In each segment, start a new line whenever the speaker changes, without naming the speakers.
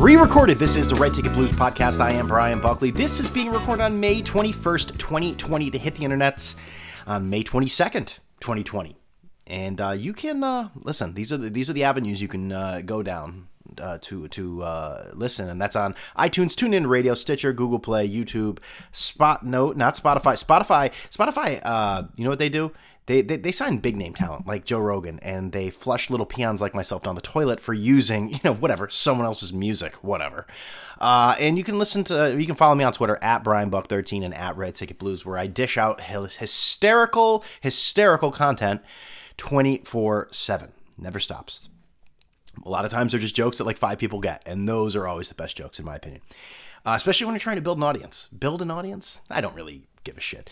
live and pre-recorded. This is the Red Ticket Blues podcast. I am Brian Buckley. This is being recorded on May 21st, 2020 to hit the internets on May 22nd, 2020. And uh, you can uh, listen. These are the, these are the avenues you can uh, go down uh, to to uh, listen, and that's on iTunes, TuneIn Radio, Stitcher, Google Play, YouTube, Spot. Note, not Spotify. Spotify. Spotify. Uh, you know what they do? They, they, they sign big name talent like Joe Rogan and they flush little peons like myself down the toilet for using, you know, whatever, someone else's music, whatever. Uh, and you can listen to, you can follow me on Twitter at BrianBuck13 and at Red Ticket Blues where I dish out hysterical, hysterical content 24 7. Never stops. A lot of times they're just jokes that like five people get, and those are always the best jokes, in my opinion. Uh, especially when you're trying to build an audience. Build an audience? I don't really give a shit.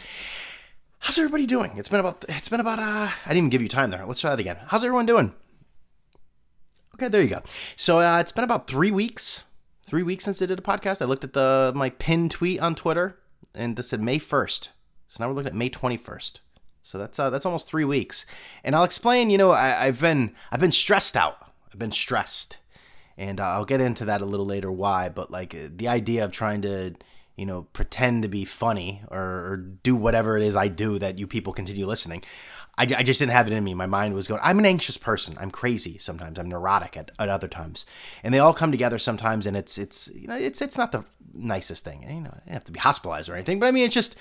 How's everybody doing? It's been about it's been about uh I didn't even give you time there. Let's try that again. How's everyone doing? Okay, there you go. So uh, it's been about three weeks. Three weeks since I did a podcast. I looked at the my pinned tweet on Twitter and this said May first. So now we're looking at May twenty first. So that's uh, that's almost three weeks. And I'll explain. You know, I, I've been I've been stressed out. I've been stressed, and uh, I'll get into that a little later. Why? But like the idea of trying to you know, pretend to be funny or, or, do whatever it is I do that you people continue listening. I, I, just didn't have it in me. My mind was going, I'm an anxious person. I'm crazy sometimes. I'm neurotic at, at other times. And they all come together sometimes and it's, it's, you know, it's, it's not the nicest thing. You know, I have to be hospitalized or anything, but I mean, it's just,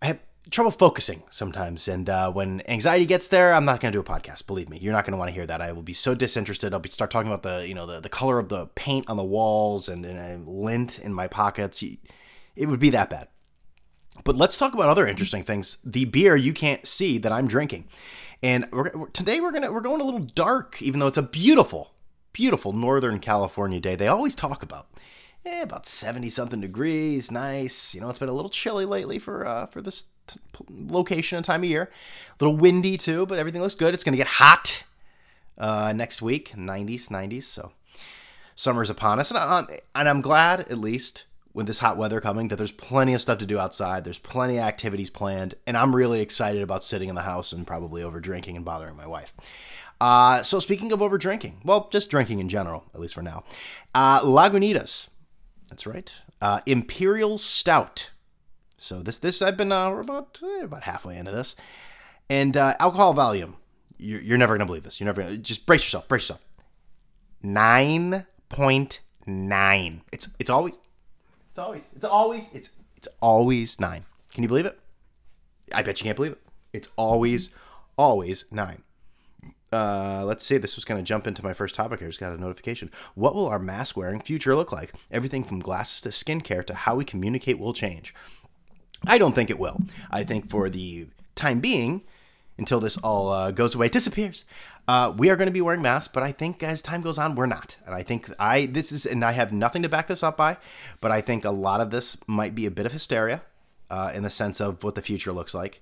I have, trouble focusing sometimes. And uh, when anxiety gets there, I'm not going to do a podcast. Believe me, you're not going to want to hear that. I will be so disinterested. I'll be start talking about the you know the, the color of the paint on the walls and, and lint in my pockets. It would be that bad. But let's talk about other interesting things. The beer you can't see that I'm drinking, and we're, today we're gonna we're going a little dark, even though it's a beautiful, beautiful Northern California day. They always talk about eh, about 70 something degrees nice you know it's been a little chilly lately for uh, for this t- location and time of year a little windy too but everything looks good it's going to get hot uh, next week 90s 90s so summer's upon us and, I'm, and i'm glad at least with this hot weather coming that there's plenty of stuff to do outside there's plenty of activities planned and i'm really excited about sitting in the house and probably over drinking and bothering my wife uh, so speaking of over drinking, well, just drinking in general, at least for now. Uh, Lagunitas that's right. Uh, Imperial Stout. So this this I've been uh, about eh, about halfway into this, and uh, alcohol volume. You're, you're never gonna believe this. You're never gonna, just brace yourself. Brace yourself. Nine point nine. It's it's always it's always it's always it's it's always nine. Can you believe it? I bet you can't believe it. It's always always nine uh, let's see, this was going to jump into my first topic here. Just got a notification. What will our mask wearing future look like? Everything from glasses to skincare to how we communicate will change. I don't think it will. I think for the time being, until this all uh, goes away, disappears, uh, we are going to be wearing masks. But I think as time goes on, we're not. And I think I this is, and I have nothing to back this up by, but I think a lot of this might be a bit of hysteria uh, in the sense of what the future looks like,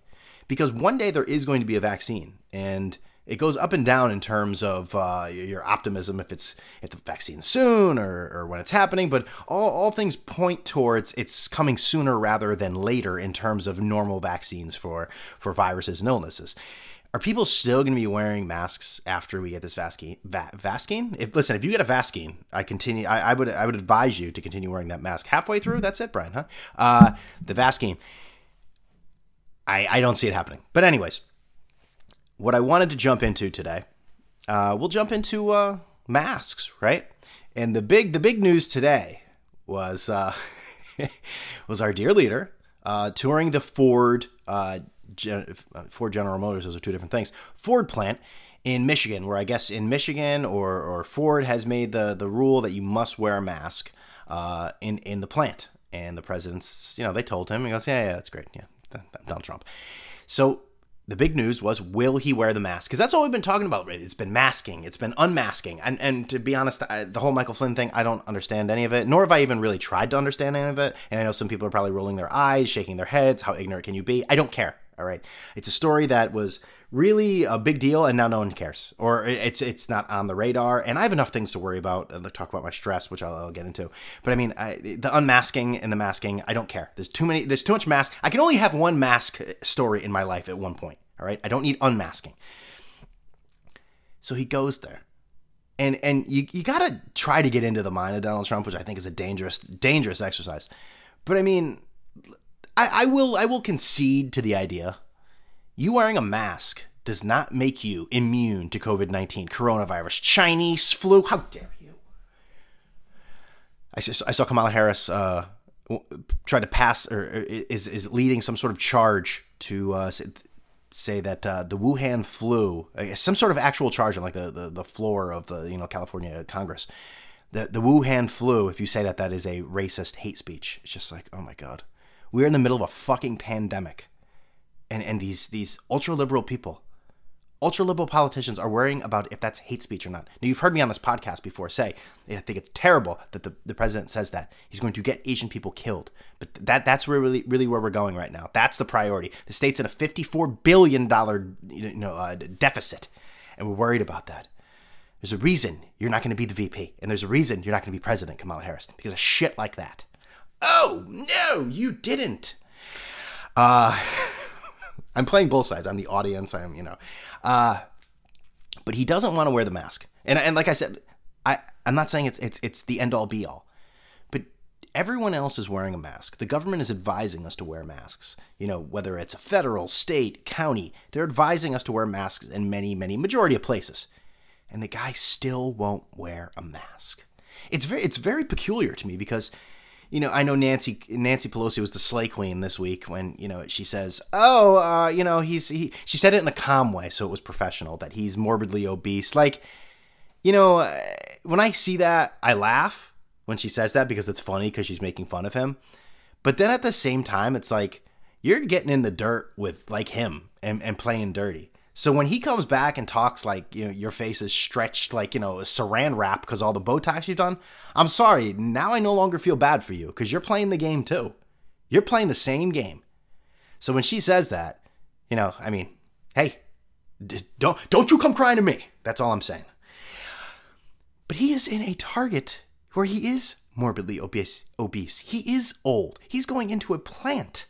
because one day there is going to be a vaccine, and it goes up and down in terms of uh, your optimism if it's if the vaccine soon or, or when it's happening but all, all things point towards it's coming sooner rather than later in terms of normal vaccines for for viruses and illnesses are people still going to be wearing masks after we get this vaccine? Va-? If listen, if you get a vaccine, I continue. I, I, would I would advise you to continue wearing that mask halfway through. That's it, Brian. Huh? Uh, the vaccine. I I don't see it happening. But anyways, what I wanted to jump into today, uh, we'll jump into uh, masks, right? And the big the big news today was uh, was our dear leader uh, touring the Ford uh, Gen- Ford General Motors. Those are two different things. Ford plant in Michigan, where I guess in Michigan or, or Ford has made the the rule that you must wear a mask uh, in in the plant. And the president's, you know, they told him, he goes, yeah, yeah, that's great, yeah, Donald Trump. So the big news was will he wear the mask? Because that's all we've been talking about it's been masking. It's been unmasking. And and to be honest I, the whole michael flynn thing i don't understand any of it nor have i even really tried to understand any of it. And i know some people are probably rolling their eyes shaking their heads how ignorant can you be? I don't care all right? It's a story that was really a big deal and now no one cares or it's it's not on the radar and i have enough things to worry about uh, i'll talk about my stress which i'll, I'll get into. But i mean I, the unmasking and the masking i don't care. There's too many there's too much mask. I can only have one mask uh, story in my life at one point all right? I don't need unmasking. So he goes there. And and you you gotta try to get into the mind of Donald Trump, which I think is a dangerous dangerous exercise. But I mean, I, I will I will concede to the idea. You wearing a mask does not make you immune to COVID nineteen, coronavirus, Chinese flu. How dare you? I, I saw Kamala Harris uh, try to pass or is is leading some sort of charge to uh, say that uh, the Wuhan flu, uh, some sort of actual charge on like the, the, the floor of the you know California Congress, the the Wuhan flu. If you say that, that is a racist hate speech. It's just like, oh my god, we're in the middle of a fucking pandemic, and and these these ultra liberal people ultra liberal politicians are worrying about if that's hate speech or not. Now, you've heard me on this podcast before say, I think it's terrible that the, the president says that. He's going to get Asian people killed. But that that's really, really where we're going right now. That's the priority. The state's in a $54 billion you know, uh, deficit, and we're worried about that. There's a reason you're not going to be the VP, and there's a reason you're not going to be president, Kamala Harris, because of shit like that. Oh, no, you didn't. Uh, I'm playing both sides. I'm the audience. I'm, you know, uh, but he doesn't want to wear the mask. And and like I said, I I'm not saying it's it's it's the end all be all, but everyone else is wearing a mask. The government is advising us to wear masks. You know, whether it's a federal, state, county, they're advising us to wear masks in many many majority of places, and the guy still won't wear a mask. It's very it's very peculiar to me because you know, I know Nancy Nancy Pelosi was the slay queen this week when you know she says, "Oh, uh, you know, he's he." She said it in a calm way, so it was professional. That he's morbidly obese. Like, you know, uh, when I see that, I laugh when she says that because it's funny because she's making fun of him. But then at the same time, it's like you're getting in the dirt with like him and, and playing dirty. So when he comes back and talks like you know your face is stretched like you know a saran wrap because all the Botox you've done, I'm sorry. Now I no longer feel bad for you because you're playing the game too. You're playing the same game. So when she says that, you know, I mean, hey, don't don't you come crying to me. That's all I'm saying. But he is in a target where he is morbidly obese. Obese. He is old. He's going into a plant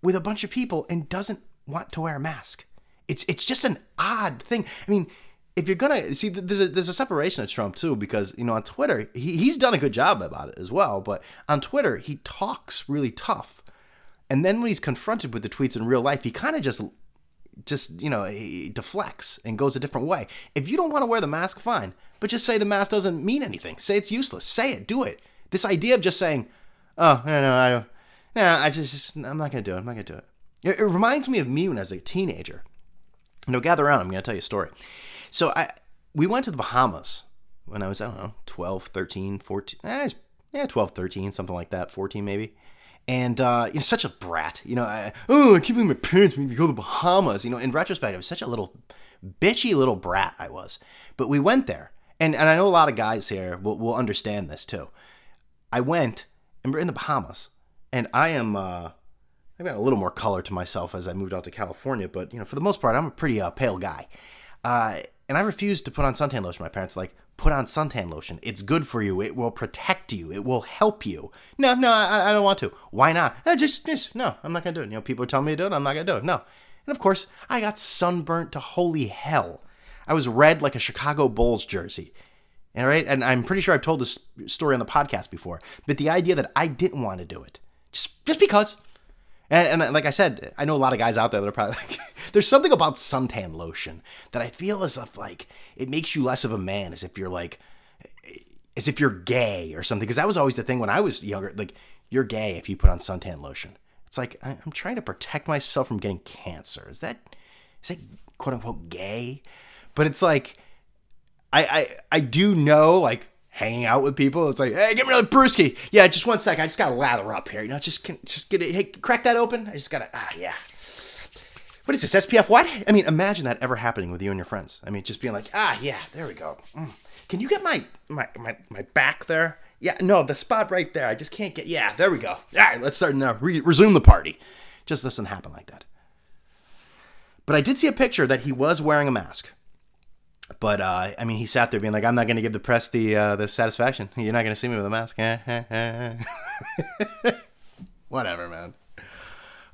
with a bunch of people and doesn't want to wear a mask. It's it's just an odd thing. I mean, if you're gonna see, there's a there's a separation of Trump too because you know on Twitter he, he's done a good job about it as well, but on Twitter he talks really tough, and then when he's confronted with the tweets in real life, he kind of just just you know he deflects and goes a different way. If you don't want to wear the mask, fine, but just say the mask doesn't mean anything. Say it's useless. Say it. Do it. This idea of just saying, "Oh no, no, I don't," nah, I just, just I'm not gonna do it. I'm not gonna do it. It, it reminds me of me when I was a teenager. No, gather around. I'm going to tell you a story. So I we went to the Bahamas when I was, I don't know, 12, 13, 14, eh, yeah, 12, 13, something like that, 14 maybe. And uh, you're such a brat, you know. I, oh, I keep believe my parents made me go to the Bahamas. You know, in retrospect, I was such a little bitchy little brat. I was, but we went there, and and I know a lot of guys here will, will understand this too. I went, and we're in the Bahamas, and I am uh, I got a little more color to myself as I moved out to California, but you know, for the most part, I'm a pretty uh, pale guy. Uh, and I refused to put on suntan lotion. My parents like, put on suntan lotion. It's good for you. It will protect you. It will help you. No, no, I, I don't want to. Why not? No, just, just, no, I'm not gonna do it. You know, people are telling me to do it. I'm not gonna do it. No. And of course, I got sunburnt to holy hell. I was red like a Chicago Bulls jersey. All right, and I'm pretty sure I've told this story on the podcast before. But the idea that I didn't want to do it, just just because and, and, like I said, I know a lot of guys out there that are probably like, there's something about suntan lotion that I feel as if like it makes you less of a man, as if you're like, as if you're gay or something. Because that was always the thing when I was younger. Like you're gay if you put on suntan lotion. It's like I'm trying to protect myself from getting cancer. Is that is that quote unquote gay? But it's like I I I do know like hanging out with people. It's like, hey, give me another brewski. Yeah, just one sec. I just gotta lather up here. You know, just just get it. Hey, crack that open. I just gotta. Ah, yeah. What is this SPF? What? I mean, imagine that ever happening with you and your friends. I mean, just being like, ah, yeah, there we go. Mm. Can you get my my my my back there? Yeah, no, the spot right there. I just can't get. Yeah, there we go. All right, let's start now. Re- resume the party. Just doesn't happen like that. But I did see a picture that he was wearing a mask. But uh, I mean, he sat there being like, "I'm not going to give the press the uh, the satisfaction. You're not going to see me with a mask." Whatever, man.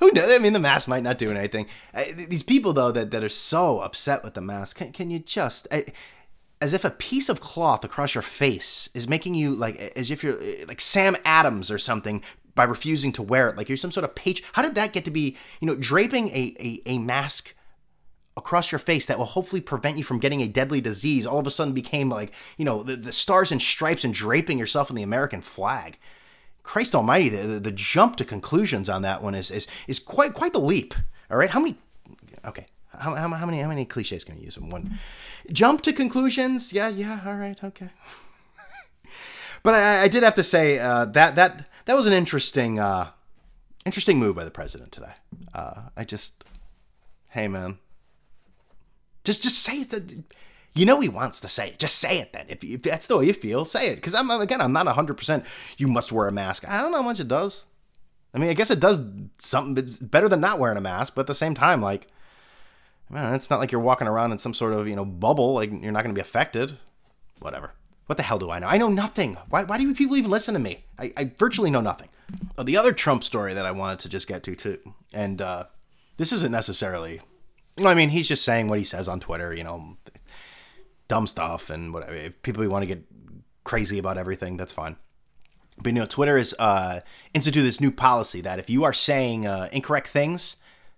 Who knows? I mean, the mask might not do anything. these people, though, that, that are so upset with the mask, can, can you just? I, as if a piece of cloth across your face is making you like as if you're like Sam Adams or something by refusing to wear it. Like you're some sort of page. How did that get to be, you know, draping a, a, a mask across your face that will hopefully prevent you from getting a deadly disease all of a sudden became like, you know, the, the stars and stripes and draping yourself in the American flag. Christ almighty, the, the, the jump to conclusions on that one is, is, is quite, quite the leap. All right. How many, okay. How, how, how many, how many cliches can I use in one? Jump to conclusions. Yeah. Yeah. All right. Okay. but I, I did have to say, uh, that, that, that was an interesting, uh, interesting move by the president today. Uh, I just, hey man, just just say it. You know he wants to say it. Just say it then. If, if that's the way you feel, say it. Because I'm again, I'm not hundred percent. You must wear a mask. I don't know how much it does. I mean, I guess it does something. Better than not wearing a mask, but at the same time, like, man, it's not like you're walking around in some sort of you know bubble. Like you're not going to be affected. Whatever. What the hell do I know? I know nothing. Why, why do people even listen to me? I, I virtually know nothing. Oh, the other Trump story that I wanted to just get to too, and uh, this isn't necessarily I mean, he's just saying what he says on Twitter, you know, dumb stuff and whatever. If people want to get crazy about everything, that's fine. But you know, Twitter has uh, instituted this new policy that if you are saying uh, incorrect things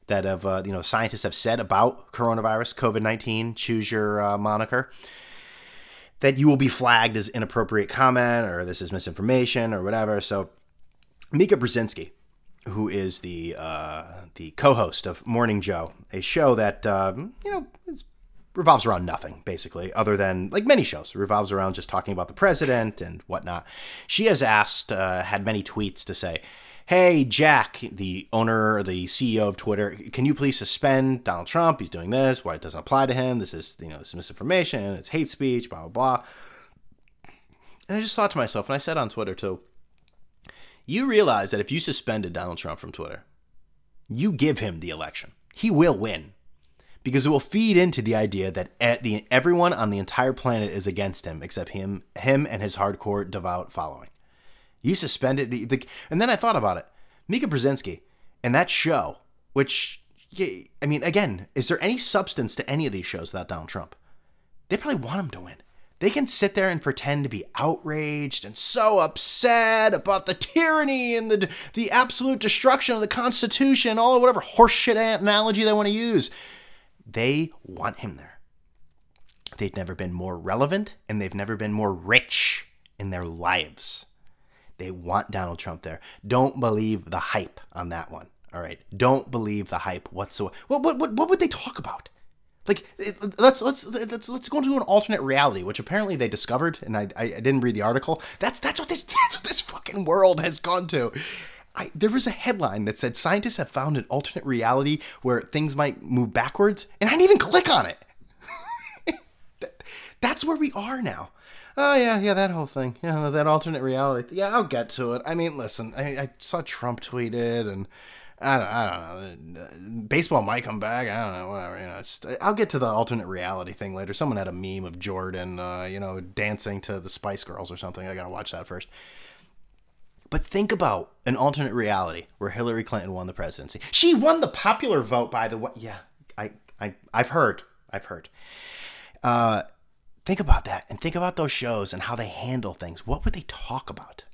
that have uh, you know scientists have said about coronavirus, COVID nineteen, choose your uh, moniker, that you will be flagged as inappropriate comment or this is misinformation or whatever. So, Mika Brzezinski, who is the uh, the co-host of Morning Joe, a show that um, you know revolves around nothing basically, other than like many shows, revolves around just talking about the president and whatnot. She has asked, uh, had many tweets to say. Hey, Jack, the owner the CEO of Twitter, can you please suspend Donald Trump? He's doing this. Why it doesn't apply to him? This is, you know, this misinformation. It's hate speech, blah, blah, blah. And I just thought to myself, and I said on Twitter too, you realize that if you suspended Donald Trump from Twitter, you give him the election. He will win because it will feed into the idea that the, everyone on the entire planet is against him except him, him and his hardcore devout following. You suspended, the, the, and then I thought about it. Mika Brzezinski and that show, which I mean, again, is there any substance to any of these shows without Donald Trump? They probably want him to win. They can sit there and pretend to be outraged and so upset about the tyranny and the the absolute destruction of the Constitution, all whatever horseshit analogy they want to use. They want him there. They've never been more relevant and they've never been more rich in their lives. They want Donald Trump there. Don't believe the hype on that one. All right. Don't believe the hype whatsoever. What, what, what, what would they talk about? Like let's let's let's let's go into an alternate reality, which apparently they discovered, and I, I didn't read the article. That's that's what this that's what this fucking world has gone to. I, there was a headline that said scientists have found an alternate reality where things might move backwards, and I didn't even click on it. that, that's where we are now. Oh yeah, yeah, that whole thing, yeah, that alternate reality. Yeah, I'll get to it. I mean, listen, I, I saw Trump tweeted and I don't, I don't know. Baseball might come back. I don't know. Whatever. You know, I'll get to the alternate reality thing later. Someone had a meme of Jordan, uh, you know, dancing to the Spice Girls or something. I gotta watch that first. But think about an alternate reality where Hillary Clinton won the presidency. She won the popular vote, by the way. Yeah, I, I, I've heard. I've heard. Uh, think about that, and think about those shows and how they handle things. What would they talk about?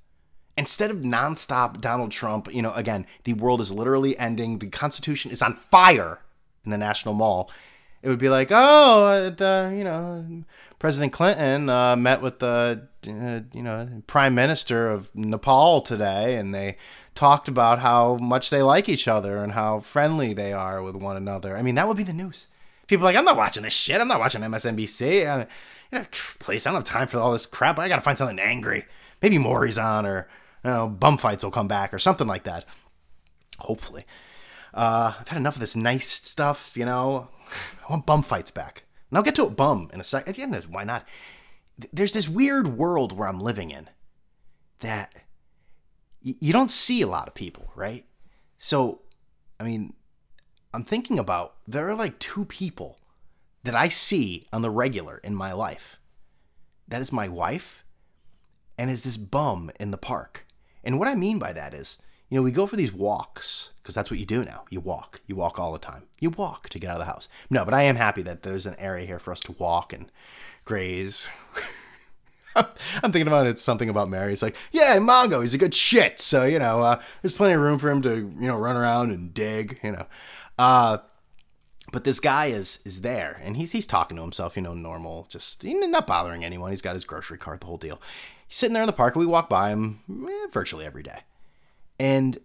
Instead of nonstop Donald Trump, you know, again, the world is literally ending. The Constitution is on fire in the National Mall. It would be like, oh, uh, you know, President Clinton uh, met with the, uh, you know, Prime Minister of Nepal today, and they talked about how much they like each other and how friendly they are with one another. I mean, that would be the news. People like, I'm not watching this shit. I'm not watching MSNBC. I, you know, please, I don't have time for all this crap. I got to find something angry. Maybe Maury's on or you know, bum fights will come back or something like that. Hopefully. Uh, I've had enough of this nice stuff, you know. I want bum fights back. And I'll get to a bum in a second. Again, why not? There's this weird world where I'm living in that you don't see a lot of people, right? So, I mean, I'm thinking about there are like two people that I see on the regular in my life. That is my wife and is this bum in the park. And what I mean by that is, you know, we go for these walks because that's what you do now. You walk. You walk all the time. You walk to get out of the house. No, but I am happy that there's an area here for us to walk and graze. I'm thinking about it. It's something about Mary. It's like, yeah, Mongo, he's a good shit. So you know, uh, there's plenty of room for him to you know run around and dig. You know, uh, but this guy is is there, and he's he's talking to himself. You know, normal, just not bothering anyone. He's got his grocery cart, the whole deal. He's sitting there in the park. and We walk by him eh, virtually every day, and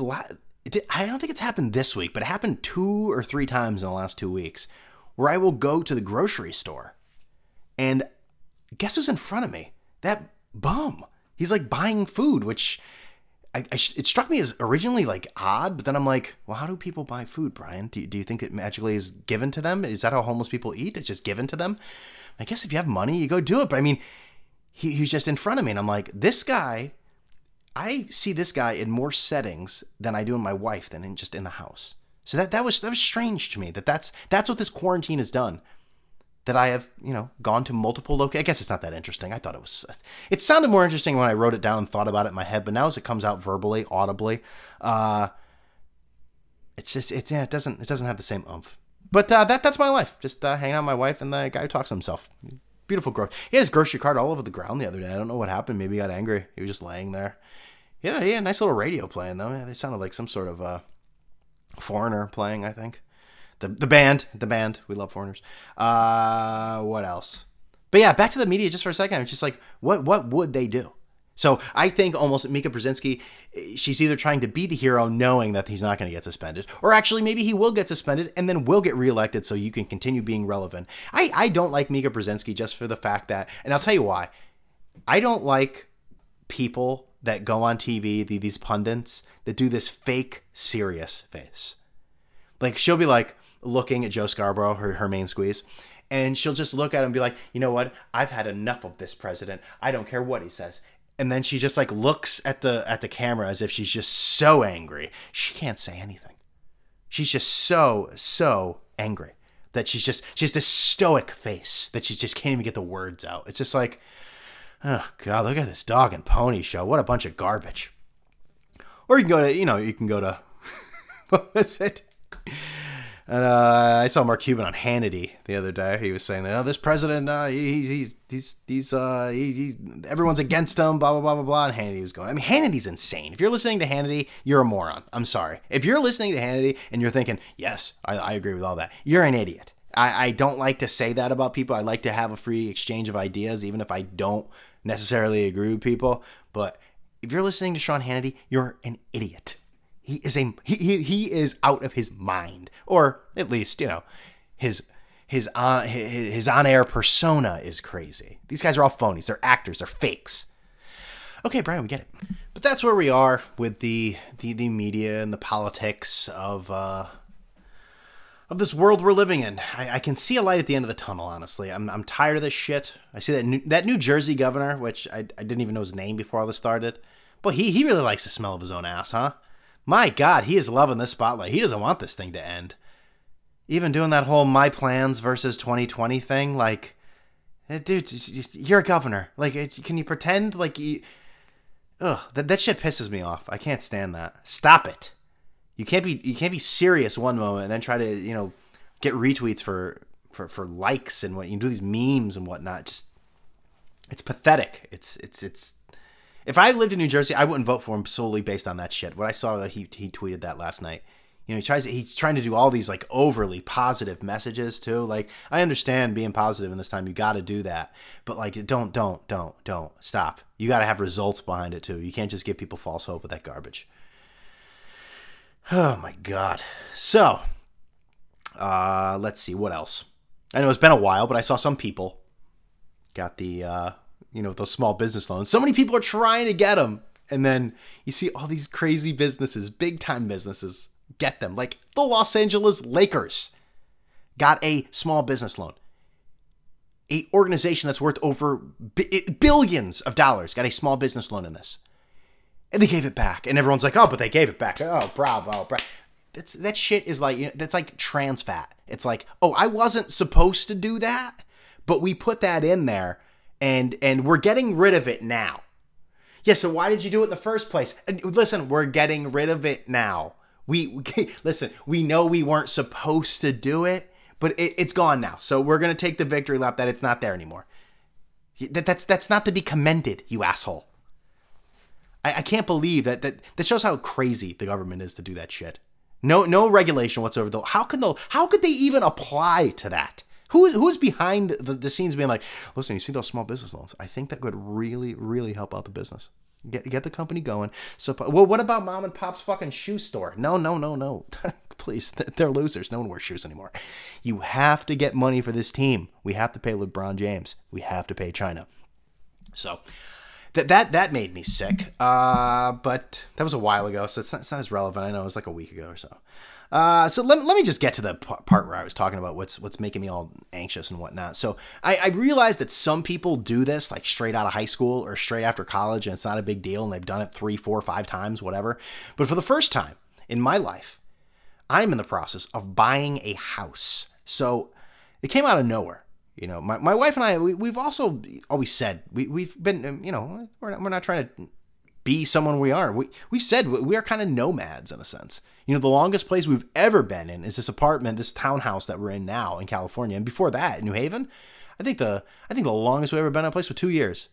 I don't think it's happened this week, but it happened two or three times in the last two weeks, where I will go to the grocery store, and guess who's in front of me? That bum. He's like buying food, which I, I, it struck me as originally like odd, but then I'm like, well, how do people buy food, Brian? Do, do you think it magically is given to them? Is that how homeless people eat? It's just given to them? I guess if you have money, you go do it. But I mean, he, he's just in front of me, and I'm like, this guy, I see this guy in more settings than I do in my wife than in just in the house. So that that was that was strange to me. That that's that's what this quarantine has done that I have, you know, gone to multiple locations. I guess it's not that interesting. I thought it was. It sounded more interesting when I wrote it down and thought about it in my head, but now as it comes out verbally, audibly, uh, it's just it. Yeah, it doesn't it doesn't have the same oomph. But uh, that that's my life. Just uh, hanging out with my wife and the guy who talks to himself. Beautiful growth. He had his grocery cart all over the ground the other day. I don't know what happened. Maybe he got angry. He was just laying there. Yeah, he had a nice little radio playing though. Yeah, they sounded like some sort of uh, foreigner playing. I think the the band, the band. We love foreigners. Uh, what else? But yeah, back to the media just for a second. It's just like, what what would they do? So I think almost Mika Brzezinski, she's either trying to be the hero, knowing that he's not going to get suspended, or actually maybe he will get suspended and then will get reelected, so you can continue being relevant. I I don't like Mika Brzezinski just for the fact that, and I'll tell you why. I don't like people that go on TV, these pundits that do this fake serious face. Like she'll be like, looking at Joe Scarborough, her, her main squeeze, and she'll just look at him and be like, you know what? I've had enough of this president. I don't care what he says. And then she just like looks at the at the camera as if she's just so angry. She can't say anything. She's just so so angry that she's just she has this stoic face that she just can't even get the words out. It's just like, oh god, look at this dog and pony show. What a bunch of garbage. Or you can go to you know you can go to what was it? And uh, I saw Mark Cuban on Hannity the other day. He was saying that, oh, this president, uh, he, he's he's he's uh, he, everyone's against him, blah blah blah blah blah. And Hannity was going. I mean, Hannity's insane. If you're listening to Hannity, you're a moron. I'm sorry. If you're listening to Hannity and you're thinking, yes, I, I agree with all that, you're an idiot. I, I don't like to say that about people. I like to have a free exchange of ideas, even if I don't necessarily agree with people. But if you're listening to Sean Hannity, you're an idiot. He is a he, he, he is out of his mind, or at least you know his his on his, his on air persona is crazy. These guys are all phonies. They're actors. They're fakes. Okay, Brian, we get it. But that's where we are with the the, the media and the politics of uh, of this world we're living in. I, I, can see a light at the end of the tunnel. Honestly, I'm, I'm tired of this shit. I see that New, that New Jersey governor, which I, I didn't even know his name before all this started. But he he really likes the smell of his own ass, huh? My God, he is loving this spotlight. He doesn't want this thing to end. Even doing that whole my plans versus 2020 thing, like, eh, dude, you're a governor. Like, eh, can you pretend like you? Ugh, that that shit pisses me off. I can't stand that. Stop it. You can't be you can't be serious one moment and then try to you know get retweets for for for likes and what you do these memes and whatnot. Just it's pathetic. It's it's it's if I lived in New Jersey, I wouldn't vote for him solely based on that shit. What I saw that he he tweeted that last night. You know, he tries he's trying to do all these like overly positive messages too. Like I understand being positive in this time, you got to do that. But like don't don't don't don't stop. You got to have results behind it too. You can't just give people false hope with that garbage. Oh my god. So, uh let's see what else. I know it's been a while, but I saw some people got the uh you know, those small business loans. So many people are trying to get them. And then you see all these crazy businesses, big time businesses, get them. Like the Los Angeles Lakers got a small business loan. A organization that's worth over billions of dollars got a small business loan in this. And they gave it back. And everyone's like, oh, but they gave it back. Oh, bravo. That's, that shit is like, you know, that's like trans fat. It's like, oh, I wasn't supposed to do that, but we put that in there and and we're getting rid of it now. Yeah, so why did you do it in the first place? And listen, we're getting rid of it now. We, we listen, we know we weren't supposed to do it, but it, it's gone now. So we're gonna take the victory lap that it's not there anymore. That, that's that's not to be commended, you asshole. I, I can't believe that, that that shows how crazy the government is to do that shit. No no regulation whatsoever. Though how can they how could they even apply to that? Who is who's behind the, the scenes being like, listen, you see those small business loans? I think that could really really help out the business. Get get the company going. So well, what about mom and pop's fucking shoe store? No no no no. Please, they're losers. No one wears shoes anymore. You have to get money for this team. We have to pay LeBron James. We have to pay China. So that that that made me sick. Uh, but that was a while ago, so it's not, it's not as relevant. I know it was like a week ago or so. Uh, so let, let me just get to the part where I was talking about what's what's making me all anxious and whatnot. So I, I realized that some people do this like straight out of high school or straight after college, and it's not a big deal, and they've done it three, four, five times, whatever. But for the first time in my life, I'm in the process of buying a house. So it came out of nowhere. You know, my, my wife and I, we, we've also always said, we, we've been, you know, we're not, we're not trying to be someone we are. We, we've said we are kind of nomads in a sense. You know, the longest place we've ever been in is this apartment, this townhouse that we're in now in California. And before that, New Haven, I think the, I think the longest we've ever been in a place was two years.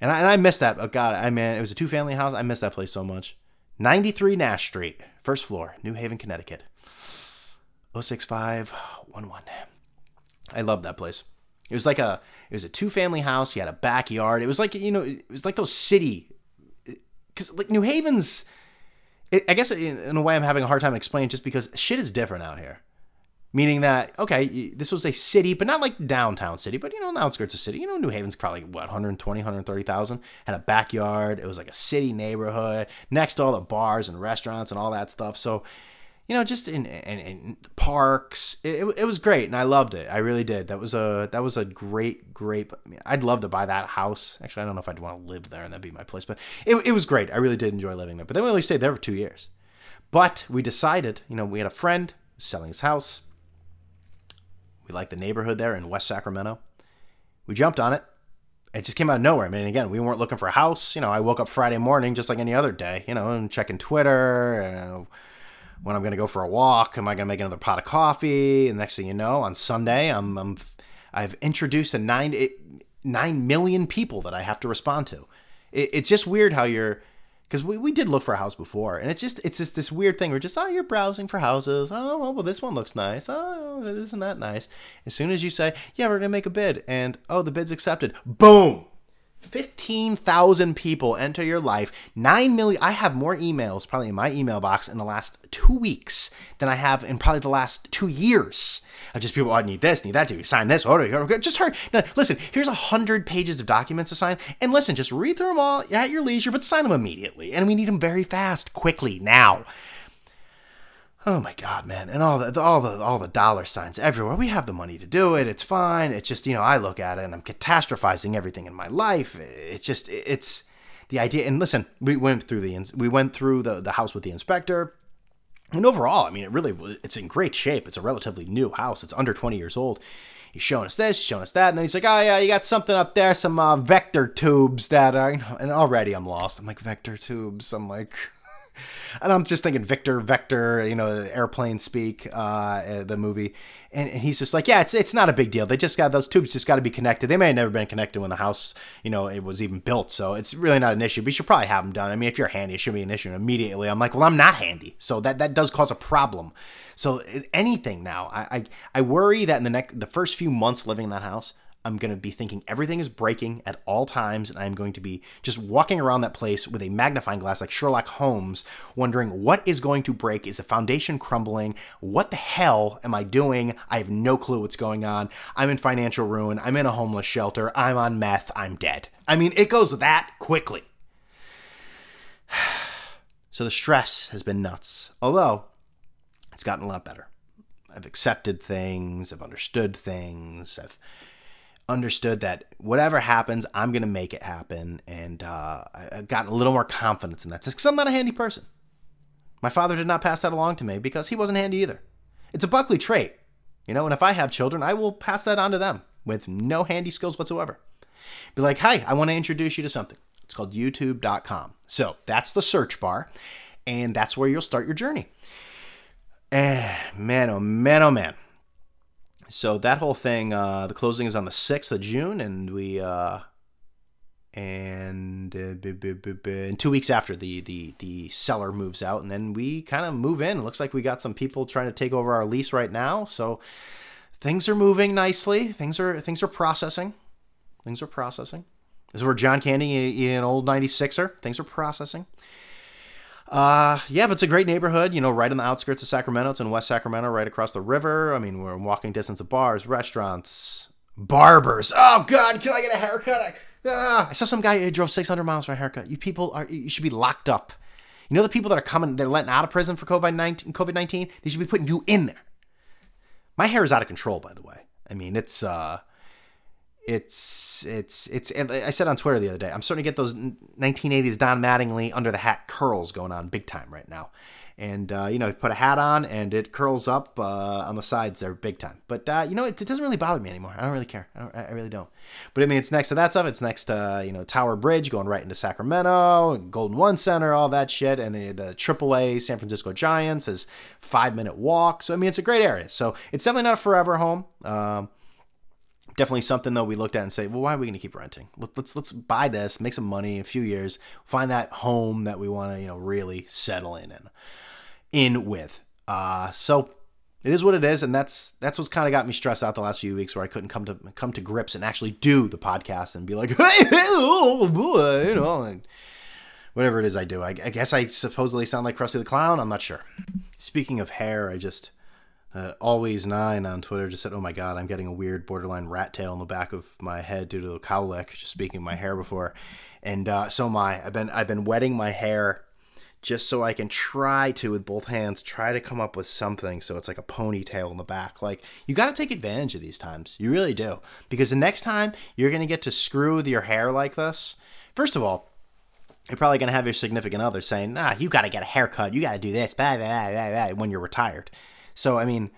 And I, and I missed that. Oh God, I mean, it was a two family house. I missed that place so much. 93 Nash Street, first floor, New Haven, Connecticut. 06511. I love that place. It was like a it was a two family house. You had a backyard. It was like you know it was like those city because like New Haven's. I guess in, in a way I'm having a hard time explaining just because shit is different out here. Meaning that okay, this was a city, but not like downtown city, but you know, on the outskirts of city. You know, New Haven's probably what 120, 130,000. Had a backyard. It was like a city neighborhood next to all the bars and restaurants and all that stuff. So you know, just in, in, in parks. It, it, was great, and I loved it. I really did. That was a that was a great, great. I'd love to buy that house. Actually, I don't know if I'd want to live there, and that'd be my place. But it, it was great. I really did enjoy living there. But then we only stayed there for two years. But we decided, you know, we had a friend selling his house. We liked the neighborhood there in West Sacramento. We jumped on it. It just came out of nowhere. I mean, again, we weren't looking for a house. You know, I woke up Friday morning just like any other day, you know, and checking Twitter and when I'm going to go for a walk. Am I going to make another pot of coffee? And next thing you know, on Sunday, I'm, I'm I've introduced a nine nine million people that I have to respond to. It, it's just weird how you're because we, we did look for a house before, and it's just it's just this weird thing. We're just oh you're browsing for houses. Oh well, well this one looks nice. Oh isn't that nice? As soon as you say yeah we're gonna make a bid, and oh the bid's accepted, boom 15,000 people enter your life. 9 million. I have more emails probably in my email box in the last two weeks than I have in probably the last two years. Of just people, oh, I need this, need that, to sign this, order. Just hurry. Now, listen, here's a hundred pages of documents to sign. And listen, just read through them all at your leisure, but sign them immediately. And we need them very fast, quickly, now. Oh my God, man! And all the all the all the dollar signs everywhere. We have the money to do it. It's fine. It's just you know I look at it and I'm catastrophizing everything in my life. It's just it's the idea. And listen, we went through the we went through the the house with the inspector. And overall, I mean, it really it's in great shape. It's a relatively new house. It's under 20 years old. He's showing us this, showing us that, and then he's like, "Oh yeah, you got something up there, some uh, vector tubes that are." And already I'm lost. I'm like vector tubes. I'm like, and I'm just thinking Victor, Vector, you know, airplane speak, uh, the movie, and, and, he's just like, yeah, it's it's not a big deal. They just got those tubes, just got to be connected. They may have never been connected when the house, you know, it was even built, so it's really not an issue. But you should probably have them done. I mean, if you're handy, it should be an issue. And immediately, I'm like, well, I'm not handy, so that that does cause a problem. So anything now, I I, I worry that in the next the first few months living in that house, I'm going to be thinking everything is breaking at all times, and I'm going to be just walking around that place with a magnifying glass like Sherlock Holmes, wondering what is going to break. Is the foundation crumbling? What the hell am I doing? I have no clue what's going on. I'm in financial ruin. I'm in a homeless shelter. I'm on meth. I'm dead. I mean, it goes that quickly. So the stress has been nuts, although it's gotten a lot better. I've accepted things, I've understood things, I've understood that whatever happens, I'm going to make it happen. And uh, I've gotten a little more confidence in that sense because I'm not a handy person. My father did not pass that along to me because he wasn't handy either. It's a Buckley trait, you know, and if I have children, I will pass that on to them with no handy skills whatsoever. Be like, hey, I want to introduce you to something. It's called youtube.com. So that's the search bar, and that's where you'll start your journey. Eh, man, oh man, oh man. So that whole thing, uh, the closing is on the 6th of June, and we, uh, and uh, in two weeks after the, the, the seller moves out, and then we kind of move in. It looks like we got some people trying to take over our lease right now. So things are moving nicely. Things are, things are processing. Things are processing. This is where John Candy, in an old 96er, things are processing. Uh, yeah, but it's a great neighborhood, you know, right on the outskirts of Sacramento. It's in West Sacramento, right across the river. I mean, we're in walking distance of bars, restaurants, barbers. Oh, God, can I get a haircut? I, ah. I saw some guy who drove 600 miles for a haircut. You people are, you should be locked up. You know, the people that are coming, they're letting out of prison for COVID 19, COVID 19, they should be putting you in there. My hair is out of control, by the way. I mean, it's, uh, it's it's it's and I said on Twitter the other day, I'm starting to get those 1980s Don Mattingly under the hat curls going on big time right now. And uh, you know, put a hat on and it curls up uh, on the sides there big time. But uh, you know, it, it, doesn't really bother me anymore. I don't really care. I, I, really don't. But I mean, it's next to that stuff. It's next to you know Tower Bridge going right into Sacramento, Golden One Center, all that shit, and the the AAA San Francisco Giants is five minute walk. So I mean, it's a great area. So it's definitely not a forever home. Um, definitely something though we looked at and say, well, why are we going to keep renting? Let's let's buy this, make some money in a few years, find that home that we want to you know really settle in and in with. Uh, so it is what it is, and that's that's what's kind of got me stressed out the last few weeks, where I couldn't come to come to grips and actually do the podcast and be like, hey, oh boy, you know, whatever it is I do. I, I guess I supposedly sound like Krusty the Clown. I'm not sure. Speaking of hair, I just uh, always nine on Twitter just said, "Oh my god, I'm getting a weird borderline rat tail in the back of my head due to the cowlick." Just speaking my hair before, and uh, so my I've been I've been wetting my hair just so I can try to with both hands try to come up with something so it's like a ponytail in the back. Like you got to take advantage of these times. You really do because the next time you're gonna get to screw with your hair like this. First of all, you're probably going to have your significant other saying, "Ah, you got to get a haircut. You got to do this." Blah blah, blah, blah, when you're retired. So, I mean,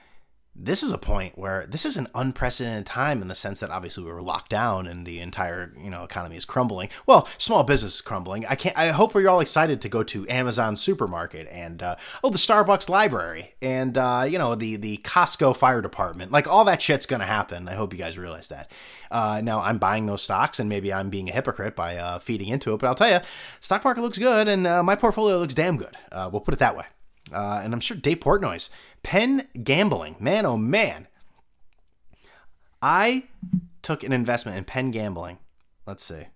this is a point where this is an unprecedented time in the sense that obviously we were locked down and the entire you know economy is crumbling. Well, small business is crumbling. I can't. I hope we're all excited to go to Amazon supermarket and uh, oh the Starbucks library and uh, you know the the Costco fire department. Like all that shit's gonna happen. I hope you guys realize that. Uh, now I'm buying those stocks and maybe I'm being a hypocrite by uh, feeding into it, but I'll tell you, stock market looks good and uh, my portfolio looks damn good. Uh, we'll put it that way. And I'm sure Dave Portnoy's Penn Gambling. Man, oh man. I took an investment in Penn Gambling. Let's see.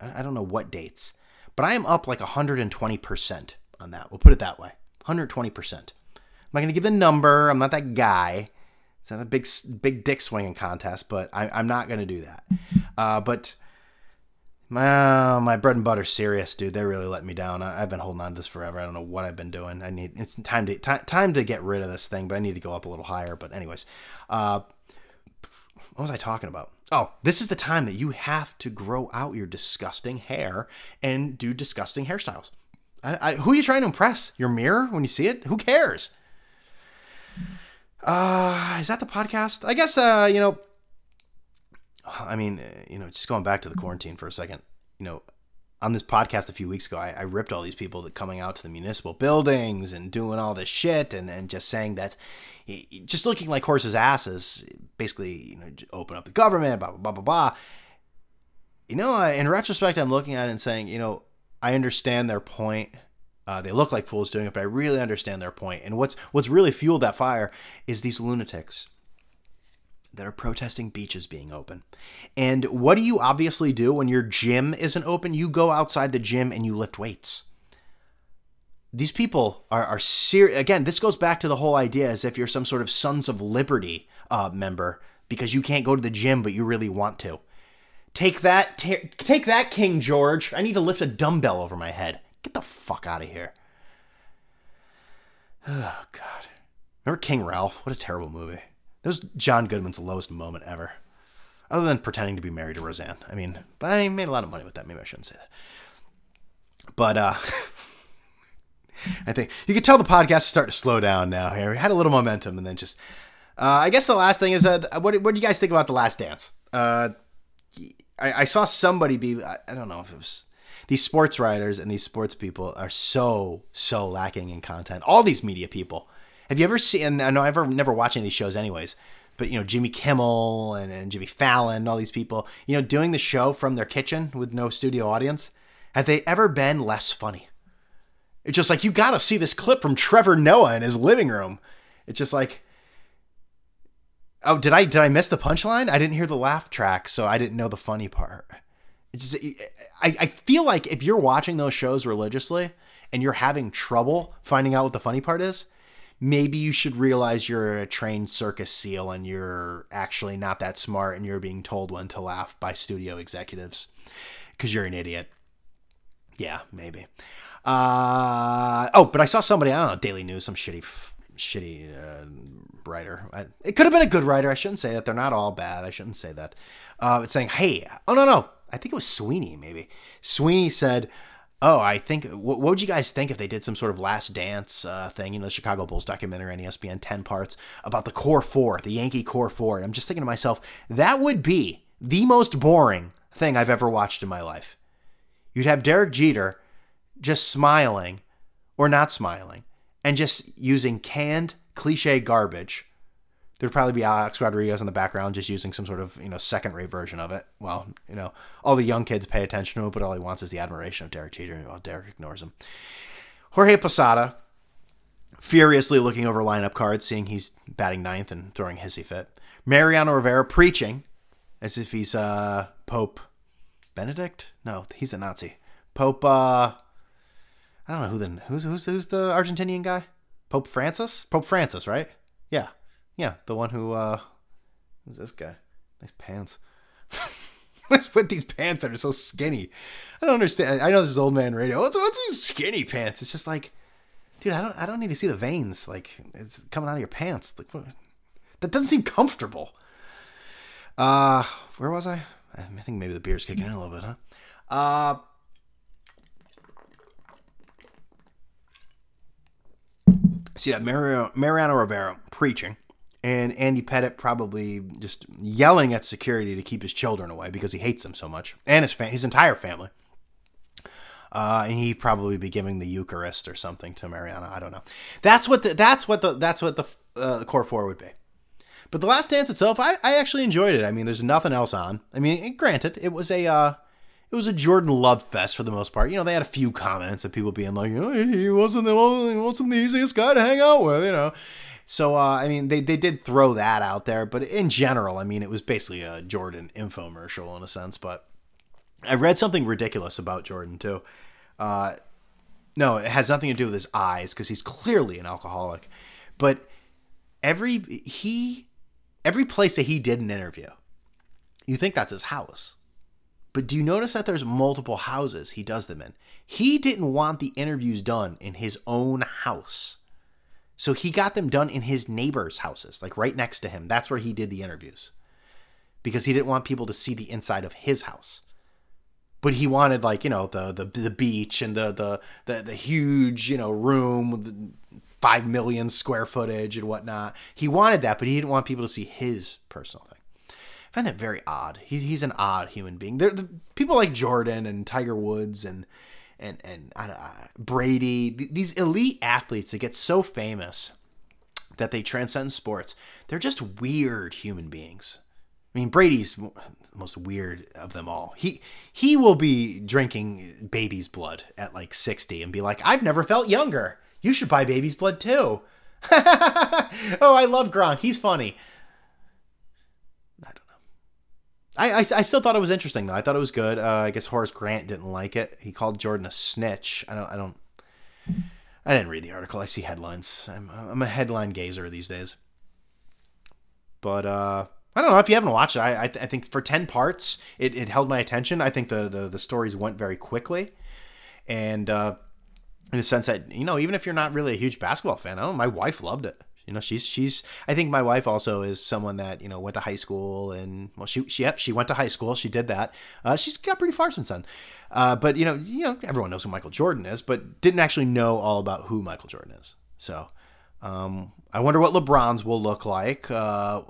I don't know what dates, but I am up like 120% on that. We'll put it that way 120%. I'm not going to give the number. I'm not that guy. It's not a big, big dick swinging contest, but I, am not going to do that. Uh, but my, my bread and butter Sirius, dude. They really let me down. I, have been holding on to this forever. I don't know what I've been doing. I need it's time to time, time to get rid of this thing, but I need to go up a little higher. But anyways, uh, what was I talking about? Oh, this is the time that you have to grow out your disgusting hair and do disgusting hairstyles. I, I, who are you trying to impress? Your mirror when you see it? Who cares? Uh, is that the podcast? I guess uh, you know I mean, uh, you know, just going back to the quarantine for a second, you know, on this podcast a few weeks ago, I, I, ripped all these people that coming out to the municipal buildings and doing all this shit and, and just saying that, just looking like horses' asses, basically, you know, open up the government, blah, blah, blah, blah, blah. You know, in retrospect, I'm looking at it and saying, you know, I understand their point. Uh, they look like fools doing it, but I really understand their point. And what's what's really fueled that fire is these lunatics that are protesting beaches being open. And what do you obviously do when your gym isn't open? You go outside the gym and you lift weights. These people are, are serious. Again, this goes back to the whole idea as if you're some sort of Sons of Liberty uh, member because you can't go to the gym, but you really want to. Take that, take that, King George. I need to lift a dumbbell over my head. Get the fuck out of here. Oh, God. Remember King Ralph? What a terrible movie. That was John Goodman's lowest moment ever. Other than pretending to be married to Roseanne. I mean, but I made a lot of money with that. Maybe I shouldn't say that. But uh I think you could tell the podcast is starting to slow down now here. We had a little momentum and then just uh, I guess the last thing is uh, what what do you guys think about the last dance? Uh I, I saw somebody be I, I don't know if it was these sports writers and these sports people are so so lacking in content. All these media people. Have you ever seen? I know I've never watched any of these shows anyways. But you know Jimmy Kimmel and, and Jimmy Fallon, all these people, you know, doing the show from their kitchen with no studio audience. Have they ever been less funny? It's just like you got to see this clip from Trevor Noah in his living room. It's just like, oh, did I did I miss the punchline? I didn't hear the laugh track, so I didn't know the funny part. It's just, I I feel like if you're watching those shows religiously and you're having trouble finding out what the funny part is, maybe you should realize you're a trained circus seal and you're actually not that smart and you're being told when to laugh by studio executives because you're an idiot. Yeah, maybe. Uh, oh, but I saw somebody, I don't know, Daily News, some shitty, shitty uh, writer. I, it could have been a good writer. I shouldn't say that. They're not all bad. I shouldn't say that. Uh, it's saying, hey, oh, no, no. I think it was Sweeney, maybe. Sweeney said, oh, I think, what, would you guys think if they did some sort of last dance uh, thing, you know, the Chicago Bulls documentary on ESPN, 10 parts, about the core four, the Yankee core four? And I'm just thinking to myself, that would be the most boring thing I've ever watched in my life. You'd have Derek Jeter just smiling or not smiling and just using canned cliche garbage. There'd probably be Alex Rodriguez in the background just using some sort of, you know, second rate version of it. Well, you know, all the young kids pay attention to it, but all he wants is the admiration of Derek Jeter. and Well, Derek ignores him. Jorge Posada, furiously looking over lineup cards, seeing he's batting ninth and throwing hissy fit. Mariano Rivera preaching as if he's uh, Pope Benedict? No, he's a Nazi. Pope uh I don't know who then who's who's who's the Argentinian guy? Pope Francis? Pope Francis, right? Yeah. Yeah, the one who uh who's this guy? Nice pants. Let's put these pants that are so skinny. I don't understand. I know this is old man radio. What's what's these skinny pants? It's just like, dude, I don't I don't need to see the veins. Like it's coming out of your pants. Like what? that doesn't seem comfortable. Uh, where was I? I think maybe the beer's kicking in a little bit, huh? Uh, so yeah, Mariano, Mariano Rivera preaching, and Andy Pettitte probably just yelling at security to keep his children away because he hates them so much, and his his entire family. Uh, and he'd probably be giving the Eucharist or something to Mariana. I don't know. That's what the, that's what the that's what the uh, core four would be. But the Last Dance itself, I, I actually enjoyed it. I mean, there's nothing else on. I mean, granted, it was a uh, it was a Jordan love fest for the most part. You know, they had a few comments of people being like, oh, he wasn't the he wasn't the easiest guy to hang out with, you know. So uh, I mean, they they did throw that out there, but in general, I mean, it was basically a Jordan infomercial in a sense. But I read something ridiculous about Jordan too. Uh, no, it has nothing to do with his eyes because he's clearly an alcoholic. But every he every place that he did an interview, you think that's his house. But do you notice that there's multiple houses he does them in? He didn't want the interviews done in his own house. So he got them done in his neighbors' houses, like right next to him. That's where he did the interviews. Because he didn't want people to see the inside of his house. But he wanted like, you know, the the, the beach and the, the the the huge, you know, room with five million square footage and whatnot. He wanted that, but he didn't want people to see his personal thing. I find that very odd. He's he's an odd human being. There, the people like Jordan and Tiger Woods and and and uh, Brady, these elite athletes that get so famous that they transcend sports. They're just weird human beings. I mean, Brady's the most weird of them all. He he will be drinking baby's blood at like 60 and be like, "I've never felt younger." You should buy Baby's Blood too. oh, I love Gronk. He's funny. I don't know. I, I, I, still thought it was interesting though. I thought it was good. Uh, I guess Horace Grant didn't like it. He called Jordan a snitch. I don't. I don't. I didn't read the article. I see headlines. I'm I'm a headline gazer these days. But uh, I don't know if you haven't watched it. I I, th- I think for ten parts, it, it held my attention. I think the, the the stories went very quickly, and uh, in the sense that you know even if you're not really a huge basketball fan oh my wife loved it you know she's she's i think my wife also is someone that you know went to high school and well she she yep she went to high school she did that uh, she's got pretty far since then uh, but you know you know everyone knows who michael jordan is but didn't actually know all about who michael jordan is so Um, I wonder what LeBron's will look like. Uh,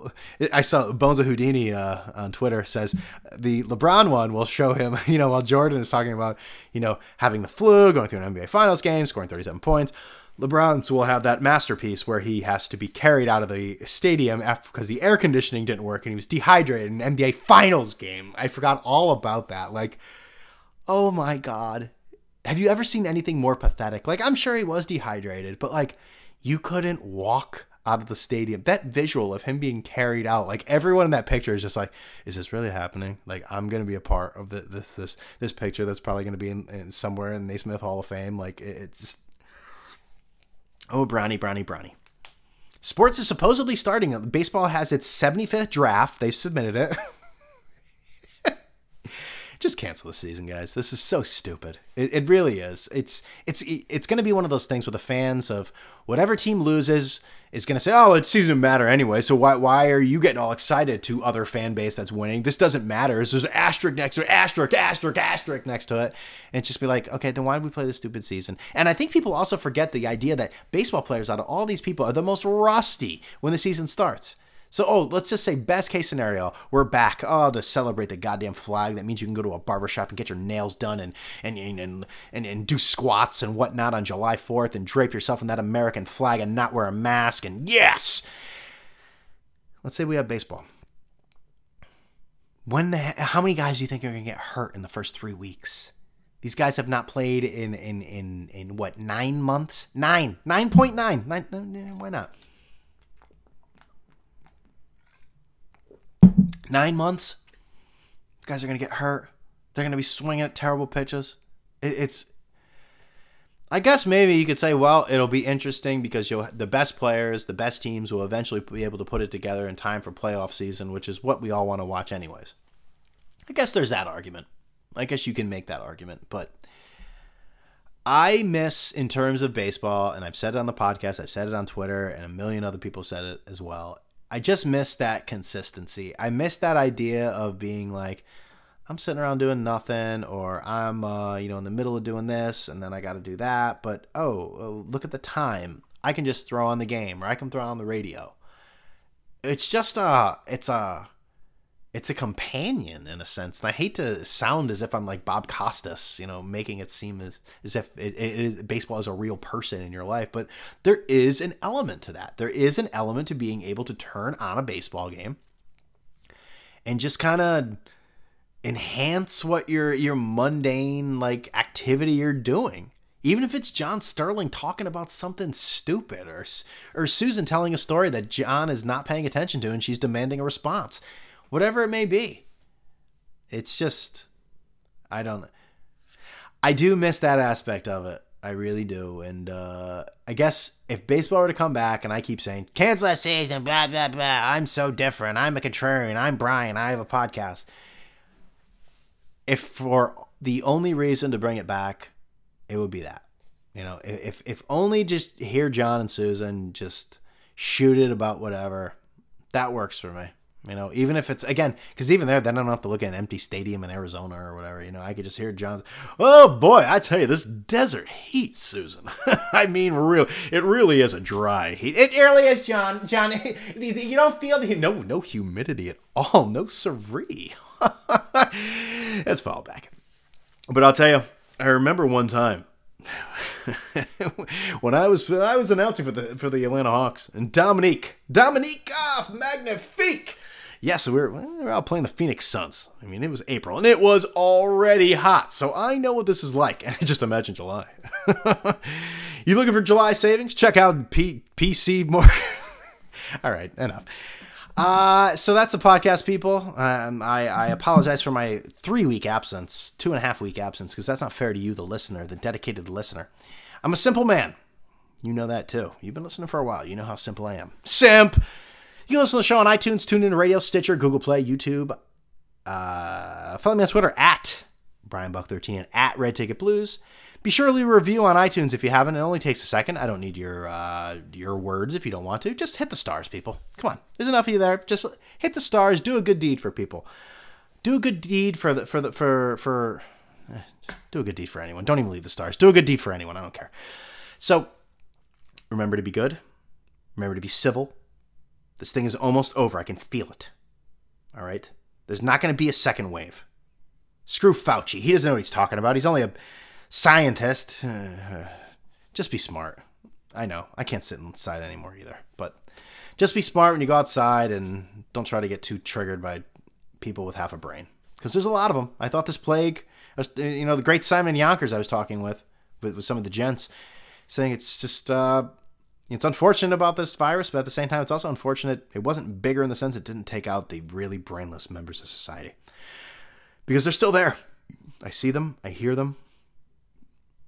I saw Bones of Houdini uh, on Twitter says the LeBron one will show him, you know, while Jordan is talking about, you know, having the flu, going through an NBA Finals game, scoring 37 points. LeBron's will have that masterpiece where he has to be carried out of the stadium because the air conditioning didn't work and he was dehydrated in an NBA Finals game. I forgot all about that. Like, oh my God. Have you ever seen anything more pathetic? Like, I'm sure he was dehydrated, but like, you couldn't walk out of the stadium. That visual of him being carried out, like everyone in that picture is just like, is this really happening? Like I'm gonna be a part of the, this this this picture that's probably gonna be in, in somewhere in Naismith Hall of Fame. Like it, it's just, oh brownie brownie brownie. Sports is supposedly starting. Baseball has its 75th draft. They submitted it. just cancel the season, guys. This is so stupid. It, it really is. It's it's it's going to be one of those things where the fans of whatever team loses is going to say, "Oh, it doesn't matter anyway." So why why are you getting all excited to other fan base that's winning? This doesn't matter. There's an asterisk next to asterisk, asterisk, asterisk next to it, and just be like, okay, then why did we play this stupid season? And I think people also forget the idea that baseball players out of all these people are the most rusty when the season starts. So, oh, let's just say best case scenario, we're back. Oh, to celebrate the goddamn flag. That means you can go to a barbershop and get your nails done and and and and, and do squats and whatnot on July 4th and drape yourself in that American flag and not wear a mask. And yes, let's say we have baseball. When the how many guys do you think are going to get hurt in the first three weeks? These guys have not played in in in in what nine months? Nine, nine point nine. Nine. Why not? Nine months, guys are to get hurt. They're to be swinging at terrible pitches. It, it's. I guess maybe you could say, well, it'll be interesting because you'll the best players, the best teams will eventually be able to put it together in time for playoff season, which is what we all want to watch anyways. I guess there's that argument. I guess you can make that argument, but I miss in terms of baseball, and I've said it on the podcast, I've said it on Twitter, and a million other people said it as well. I just miss that consistency. I miss that idea of being like, I'm sitting around doing nothing, or I'm, uh, you know, in the middle of doing this, and then I got to do that. But oh, oh, look at the time. I can just throw on the game, or I can throw on the radio. It's just a, it's a, it's a companion in a sense. And I hate to sound as if I'm like Bob Costas, you know, making it seem as, as if it, it, baseball is a real person in your life. But there is an element to that. There is an element to being able to turn on a baseball game and just kind of enhance what your your mundane like activity you're doing. Even if it's John Sterling talking about something stupid or or Susan telling a story that John is not paying attention to and she's demanding a response whatever it may be. It's just, I don't. I do miss that aspect of it. I really do. And uh, I guess if baseball were to come back, and I keep saying cancel the season, blah blah blah. I'm so different. I'm a contrarian. I'm Brian. I have a podcast. If for the only reason to bring it back, it would be that. You know, if if only just hear John and Susan just shoot it about whatever, that works for me. You know, even if it's again, because even there, then I don't have to look at an empty stadium in Arizona or whatever. You know, I could just hear John's. Oh boy, I tell you, this desert heat, Susan. I mean, real. It really is a dry heat. It really is, John. John, you don't feel the no no humidity at all. No siree. Let's fall back. But I'll tell you, I remember one time when I was I was announcing for the for the Atlanta Hawks and Dominique Dominique off Magnifique yeah, so we are we are out playing the Phoenix Suns. I mean, it was April and it was already hot, so I know what this is like. And just imagine July. you looking for July savings? Check out P- PC more. All right, enough. Uh, so that's the podcast, people. Um, I, I apologize for my three week absence, two and a half week absence, because that's not fair to you, the listener, the dedicated listener. I'm a simple man. You know that too. You've been listening for a while. You know how simple I am. Simp! You can listen to the show on iTunes, TuneIn Radio, Stitcher, Google Play, YouTube. Uh, follow me on Twitter at Brian Buck 13 and at Red Ticket Blues. Be sure to leave a review on iTunes if you haven't. It only takes a second. I don't need your uh, your words if you don't want to. Just hit the stars, people. Come on, there's enough of you there. Just hit the stars. Do a good deed for people. Do a good deed for the for the for for. Eh, do a good deed for anyone. Don't even leave the stars. Do a good deed for anyone. I don't care. So remember to be good Remember to be civil. This thing is almost over. I can feel it. All right? There's not going to be a second wave. Screw Fauci. He doesn't know what he's talking about. He's only a scientist. Just be smart. I know. I can't sit inside anymore either. But just be smart when you go outside and don't try to get too triggered by people with half a brain. Because there's a lot of them. I thought this plague, you know, the great Simon Yonkers I was talking with, with, with some of the gents, saying it's just, uh, it's unfortunate about this virus, but at the same time, it's also unfortunate it wasn't bigger in the sense it didn't take out the really brainless members of society. Because they're still there. I see them, I hear them.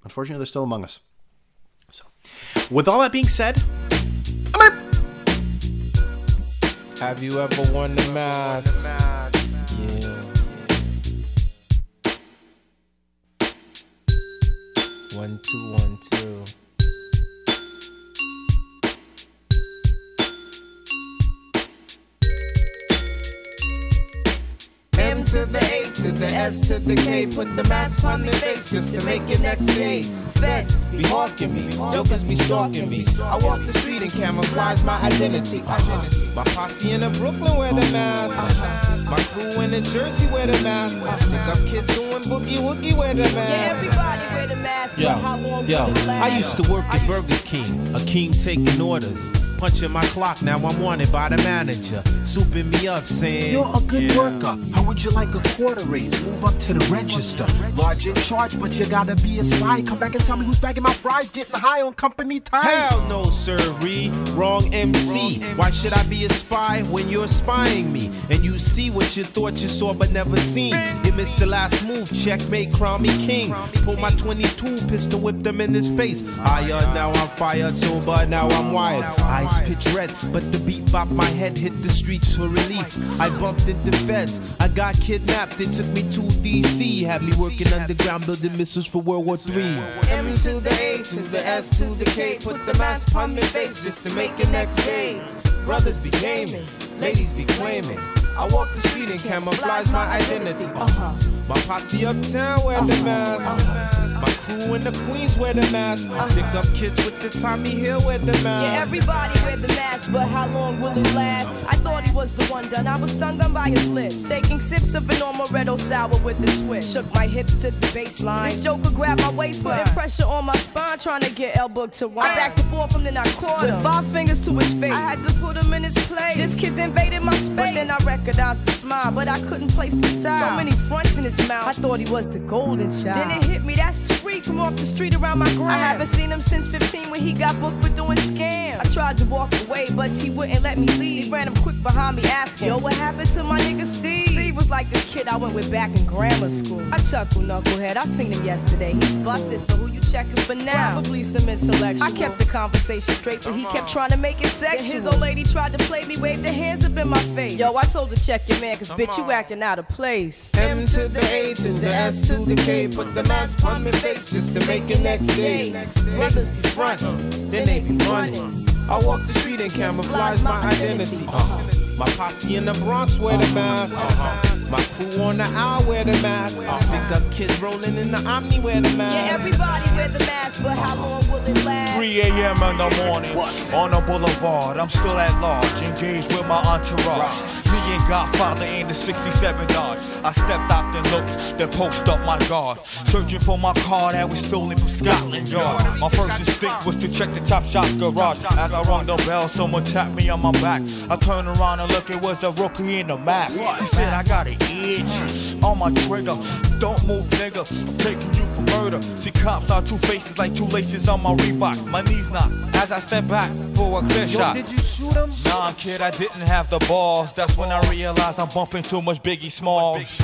Unfortunately, they're still among us. So, with all that being said,
Have you ever worn the mask? One, two, one, two.
To the A to the S to the K. Put the mask on their face just to make it next day. Feds
Be hawking me, jokers be stalking me. I walk the street and camouflage my identity. Uh-huh. My posse in the Brooklyn wear the mask. Uh-huh. My crew in the Jersey wear the mask. Stick up kids doing boogie woogie wear the mask.
Yeah, everybody wear the mask,
Yo,
but how long
yo,
will?
I used to work at Burger King, a king taking orders. Punching my clock, now I'm wanted by the manager. Souping me up, saying,
You're a good worker. How would you like a quarter raise? Move up to the register. Large in charge, but you gotta be a spy. Come back and tell me who's bagging my fries, getting high on company time.
Hell no, sirree. Wrong MC. Why should I be a spy when you're spying me? And you see what you thought you saw but never seen. You missed the last move. Checkmate, crown me king. Pull my 22 pistol, whip them in his face. Higher, now I'm fired, sober, now I'm wired. Eyes pitch red, but the beat bop my head hit the streets for relief. I bumped into feds. I got kidnapped. They took me to DC. Had me working underground building missiles for World War III.
M to the A to the S to the K. Put the mask on my face just to make it next day.
Brothers be gaming, ladies be claiming. I walk the street and camouflage my identity.
Uh-huh.
My posse uptown wear the mask. My crew in the Queens wear the mask. Uh-huh. Stick up kids with the Tommy Hill wear the mask.
Yeah, everybody wear the mask, but how long will it last? I thought he was the one done. I was stung on by his lips. Taking sips of an amaretto sour with a twist. Shook my hips to the baseline. This joker grabbed my waistline. Putting pressure on my spine, trying to get elbow to wine. I backed the ball from then I caught him. With five fingers to his face. I had to put him in his place. This kid's invaded my space. But then I recognized the smile, but I couldn't place the style. So many fronts in his mouth. I thought he was the golden child. Then it hit me, that's Tariq from off the street around my gram. I haven't seen him since 15 when he got booked for doing scams. I tried to walk away, but he wouldn't let me leave. He ran him quick behind me asking, Yo, what happened to my nigga Steve? Steve was like this kid I went with back in grammar school. I chuckle, knucklehead. I seen him yesterday. He's busted, so who you checking for now? Probably some intellectual. I kept the conversation straight, but he kept trying to make it sexual. Then his old lady tried to play me, waved her hands up in my face. Yo, I told her check your man, cause bitch, you acting out of place.
M to the A to the S to the K. Put the mask on my face just to make it next day. Brothers be frontin', then they be running. I walk the street and camouflage my identity. Uh-huh. My posse in the Bronx wear the mask. Uh-huh. My crew on the owl wear the mask. Uh-huh. Stick up kids rolling in the Omni wear the mask.
Yeah, everybody wear the mask, but how long will it last?
3 a.m. in the morning on the boulevard. I'm still at large, engaged with my entourage. Me and Godfather in the 67 Dodge. I stepped out then looked, then post up my guard. Searching for my car that was stolen from Scotland Yard. My first instinct was to check the Chop Shop garage. As I rung the bell, someone tapped me on my back. I turned around and looked, it was a rookie in the mask. He said, I got an itch on my trigger. Don't move, nigga. I'm taking you for murder. See, cops are two faces like two laces on my Reeboks. My knees knock as I step back for a clear
Yo,
shot.
did you shoot him?
Nah, kid, I didn't have the balls. That's when I realized I'm bumping too much Biggie Smalls.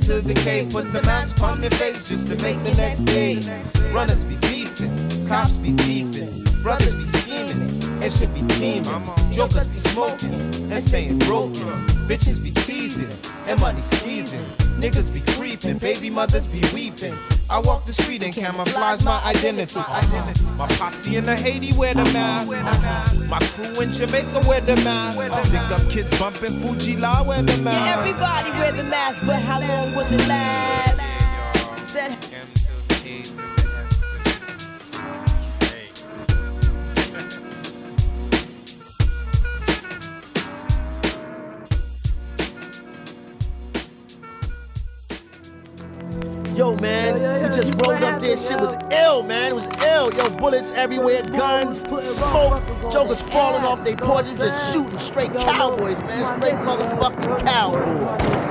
To the K. Put the mask on their face just to make the next day. Runners be beefing, cops be beefing, brothers be scheming. It should be teaming. Jokers be smoking and staying broken. Bitches be teasing and money squeezing.
Niggas be creeping, baby mothers be weeping. I walk the street and camouflage my identity.
My posse in the Haiti wear the mask. My crew in Jamaica wear the mask. Stick up kids bumping Fugee-La wear the mask.
Yeah, everybody wear the mask, but how long will it last? Said.
Yo, man, we just rolled up there. Shit was ill, man. It was ill. Yo, bullets everywhere, guns, smoke, jokers falling off their porches, just shooting straight cowboys, man. Straight motherfucking cowboys.